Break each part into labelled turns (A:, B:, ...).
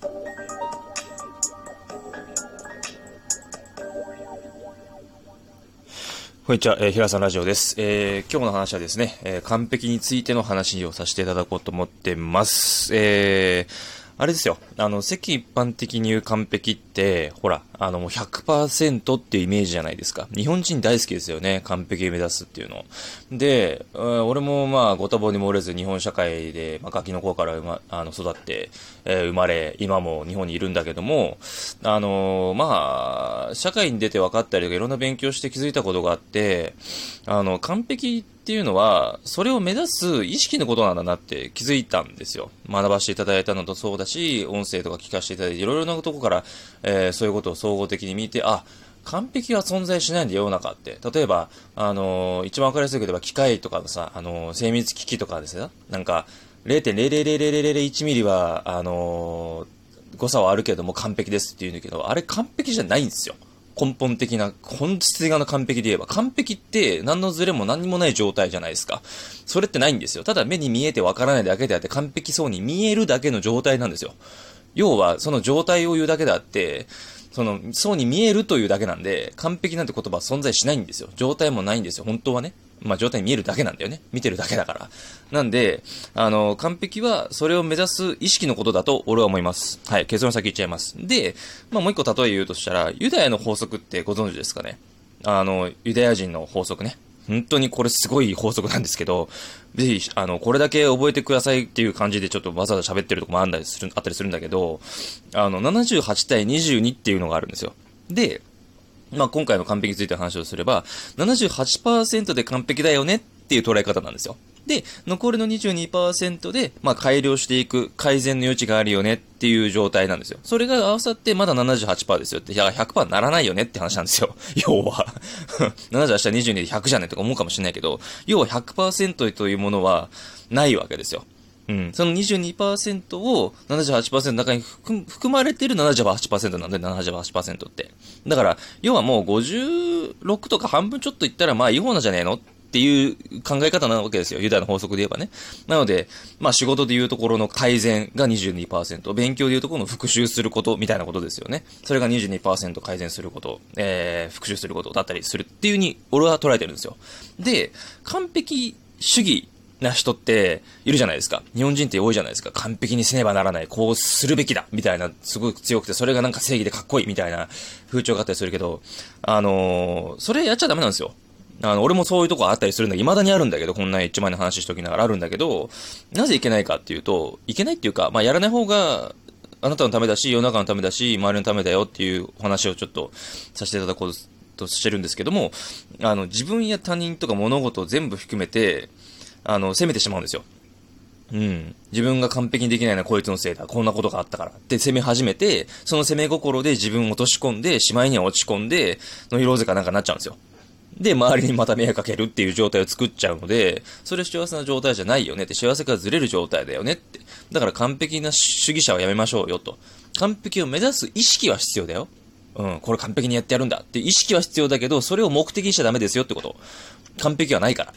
A: こんにちは、えー、平さんラジオです。えー、今日の話はですね、えー、完璧についての話をさせていただこうと思ってます。えー、あれですよ。あの、世間一般的に言う完璧って、ほら、あの、もう100%っていうイメージじゃないですか。日本人大好きですよね。完璧を目指すっていうの。で、俺もまあ、ご多忙に漏れず日本社会で、まあ、ガキの頃からま、あの、育って、えー、生まれ、今も日本にいるんだけども、あのー、まあ、社会に出て分かったりとかいろんな勉強して気づいたことがあって、あの、完璧ってっていうのは、それを目指す意識のことなんだなって気づいたんですよ。学ばせていただいたのとそうだし、音声とか聞かせていただいて、いろいろなとこから、えー、そういうことを総合的に見て、あ、完璧は存在しないんだ世の中って。例えば、あのー、一番わかりやすいけど、機械とかのさ、あのー、精密機器とかですよ。なんか、0.0000001ミリは、あの、誤差はあるけども完璧ですって言うんだけど、あれ完璧じゃないんですよ。根本的な、本質的な完璧で言えば、完璧って何のズレも何もない状態じゃないですか。それってないんですよ。ただ目に見えてわからないだけであって完璧そうに見えるだけの状態なんですよ。要は、その状態を言うだけであって、その、そうに見えるというだけなんで、完璧なんて言葉は存在しないんですよ。状態もないんですよ。本当はね。まあ、状態見えるだけなんだよね。見てるだけだから。なんで、あの、完璧はそれを目指す意識のことだと俺は思います。はい、結論先言っちゃいます。で、まあ、もう一個例え言うとしたら、ユダヤの法則ってご存知ですかねあの、ユダヤ人の法則ね。本当にこれすごい法則なんですけど、ぜひ、あの、これだけ覚えてくださいっていう感じでちょっとわざわざ喋ってるとこもあったりする、あったりするんだけど、あの、78対22っていうのがあるんですよ。で、まあ、今回の完璧について話をすれば、78%で完璧だよねっていう捉え方なんですよ。で、残りの22%で、まあ、改良していく、改善の余地があるよねっていう状態なんですよ。それが合わさってまだ78%ですよって、いや、100%ならないよねって話なんですよ。要は。78は22で100じゃねとか思うかもしれないけど、要は100%というものはないわけですよ。うん。その22%を78%の中に含まれてる78%なんで、78%って。だから、要はもう56とか半分ちょっと言ったらまあいい方なんじゃねえのっていう考え方なわけですよ。ユダヤの法則で言えばね。なので、まあ仕事で言うところの改善が22%、勉強で言うところの復習することみたいなことですよね。それが22%改善すること、えー、復習することだったりするっていうに、俺は捉えてるんですよ。で、完璧主義な人っているじゃないですか。日本人って多いじゃないですか。完璧にせねばならない。こうするべきだ。みたいな、すごく強くて、それがなんか正義でかっこいいみたいな風潮があったりするけど、あのー、それやっちゃダメなんですよ。あの、俺もそういうとこあったりするんだけど、未だにあるんだけど、こんな一枚の話しときながらあるんだけど、なぜいけないかっていうと、いけないっていうか、まあ、やらない方が、あなたのためだし、世の中のためだし、周りのためだよっていう話をちょっとさせていただこうとしてるんですけども、あの、自分や他人とか物事を全部含めて、あの、責めてしまうんですよ。うん。自分が完璧にできないのはこいつのせいだ。こんなことがあったから。って攻め始めて、その攻め心で自分を落とし込んで、しまいには落ち込んで、の色ぜかなんかなっちゃうんですよ。で、周りにまた迷惑かけるっていう状態を作っちゃうので、それ幸せな状態じゃないよねって、幸せからずれる状態だよねって。だから完璧な主義者はやめましょうよと。完璧を目指す意識は必要だよ。うん、これ完璧にやってやるんだって意識は必要だけど、それを目的にしちゃダメですよってこと。完璧はないから。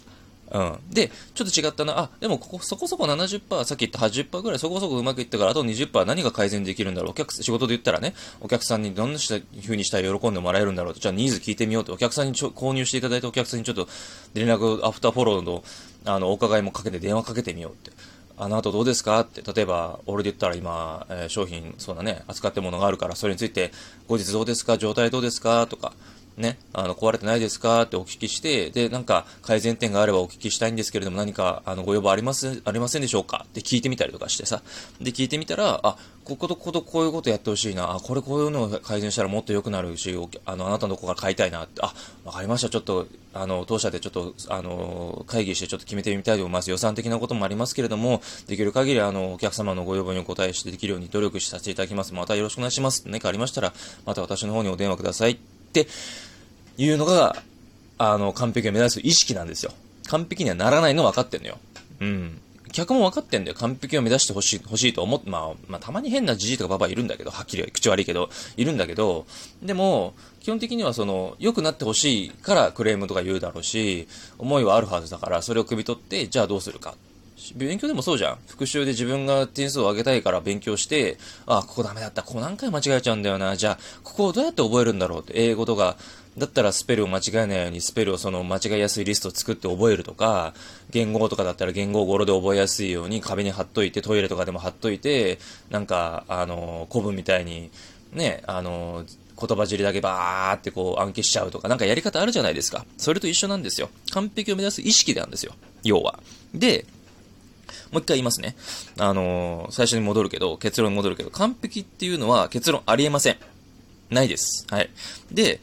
A: うん。で、ちょっと違ったな。あ、でもここそこそこ70%、さっき言った80%ぐらいそこそこうまくいったから、あと20%何が改善できるんだろう。お客、仕事で言ったらね、お客さんにどんな風にしたら喜んでもらえるんだろうと。じゃあニーズ聞いてみようと。お客さんにちょ購入していただいたお客さんにちょっと連絡、アフターフォローの、あの、お伺いもかけて電話かけてみようって。あの後どうですかって、例えば、俺で言ったら今、えー、商品、そうだね、扱ってものがあるから、それについて、後日どうですか？状態どうですか？とか、ね、あの、壊れてないですか？ってお聞きして、で、なんか、改善点があればお聞きしたいんですけれども、何か、あの、ご要望あります、ありませんでしょうか？って聞いてみたりとかしてさ。で、聞いてみたら、あ、こことこことこういうことやってほしいな。あ、これこういうのを改善したらもっと良くなるし、あの、あなたのとこから買いたいなって。あ、わかりました。ちょっと、あの、当社でちょっと、あの、会議してちょっと決めてみたいと思います。予算的なこともありますけれども、できる限り、あの、お客様のご要望にお答えしてできるように努力させていただきます。またよろしくお願いします。何かありましたら、また私の方にお電話くださいって、いうのが、あの、完璧を目指す意識なんですよ。完璧にはならないの分かってんのよ。うん。客も分かってんだよ。完璧を目指してほしい、欲しいと思って、まあ、まあ、たまに変なじじいとかばばいるんだけど、はっきり口悪いけど、いるんだけど、でも、基本的にはその、良くなってほしいからクレームとか言うだろうし、思いはあるはずだから、それを汲み取って、じゃあどうするか。勉強でもそうじゃん。復習で自分が点数を上げたいから勉強して、あ、ここダメだった。ここ何回間違えちゃうんだよな。じゃあ、ここをどうやって覚えるんだろうって。英語とか、だったらスペルを間違えないようにスペルをその間違いやすいリストを作って覚えるとか、言語とかだったら言語語呂で覚えやすいように壁に貼っといて、トイレとかでも貼っといて、なんか、あの、古文みたいに、ね、あの、言葉尻だけバーってこう暗記しちゃうとか、なんかやり方あるじゃないですか。それと一緒なんですよ。完璧を目指す意識なんですよ。要は。で、もう一回言いますね。あのー、最初に戻るけど、結論に戻るけど、完璧っていうのは結論ありえません。ないです。はい。で、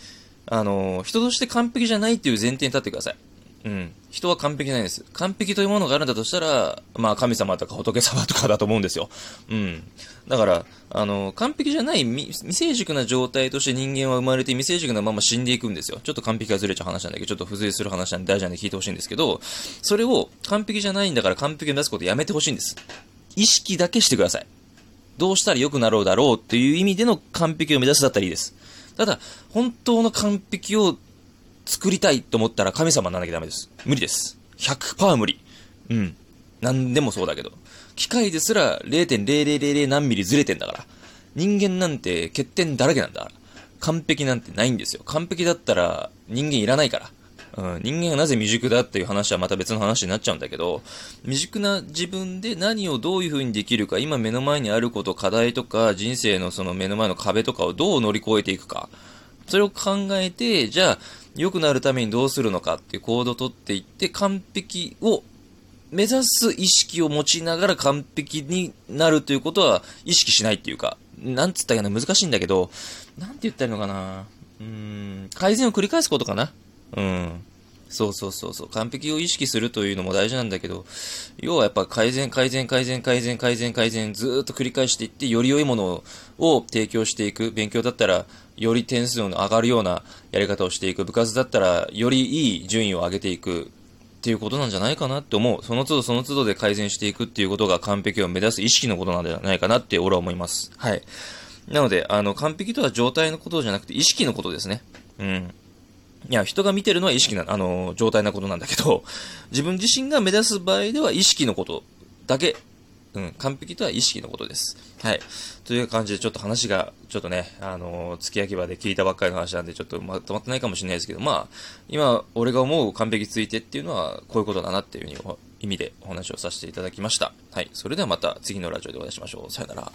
A: あのー、人として完璧じゃないっていう前提に立ってください。うん。人は完璧ないんです。完璧というものがあるんだとしたら、まあ神様とか仏様とかだと思うんですよ。うん。だから、あの、完璧じゃない未成熟な状態として人間は生まれて未成熟なまま死んでいくんですよ。ちょっと完璧がずれちゃう話なんだけど、ちょっと付随する話なんで大事なんで聞いてほしいんですけど、それを完璧じゃないんだから完璧を目指すことやめてほしいんです。意識だけしてください。どうしたら良くなろうだろうっていう意味での完璧を目指すだったらいいです。ただ、本当の完璧を作りたいと思ったら神様にならなきゃダメです。無理です。100%無理。うん。何でもそうだけど。機械ですら0.0000何ミリずれてんだから。人間なんて欠点だらけなんだから。完璧なんてないんですよ。完璧だったら人間いらないから。うん、人間がなぜ未熟だっていう話はまた別の話になっちゃうんだけど、未熟な自分で何をどういう風にできるか、今目の前にあること、課題とか、人生のその目の前の壁とかをどう乗り越えていくか。それを考えて、じゃあ、良くなるためにどうするのかっていう行動をとっていって、完璧を目指す意識を持ちながら完璧になるということは意識しないっていうか、なんつったら難しいんだけど、なんて言ったらいいのかなうん、改善を繰り返すことかなうん。そうそうそうそう。完璧を意識するというのも大事なんだけど、要はやっぱ改善、改善、改善、改善、改善、改善、ずーっと繰り返していって、より良いものを提供していく。勉強だったら、より点数の上がるようなやり方をしていく。部活だったら、よりいい順位を上げていく。っていうことなんじゃないかなって思う。その都度その都度で改善していくっていうことが完璧を目指す意識のことなんじゃないかなって俺は思います。はい。なので、あの、完璧とは状態のことじゃなくて意識のことですね。うん。いや、人が見てるのは意識な、あの、状態なことなんだけど、自分自身が目指す場合では意識のことだけ、うん、完璧とは意識のことです。はい。という感じで、ちょっと話が、ちょっとね、あの、付き焼き場で聞いたばっかりの話なんで、ちょっとまとまってないかもしれないですけど、まあ、今、俺が思う完璧ついてっていうのは、こういうことだなっていうふうに意味でお話をさせていただきました。はい。それではまた次のラジオでお会いしましょう。さよなら。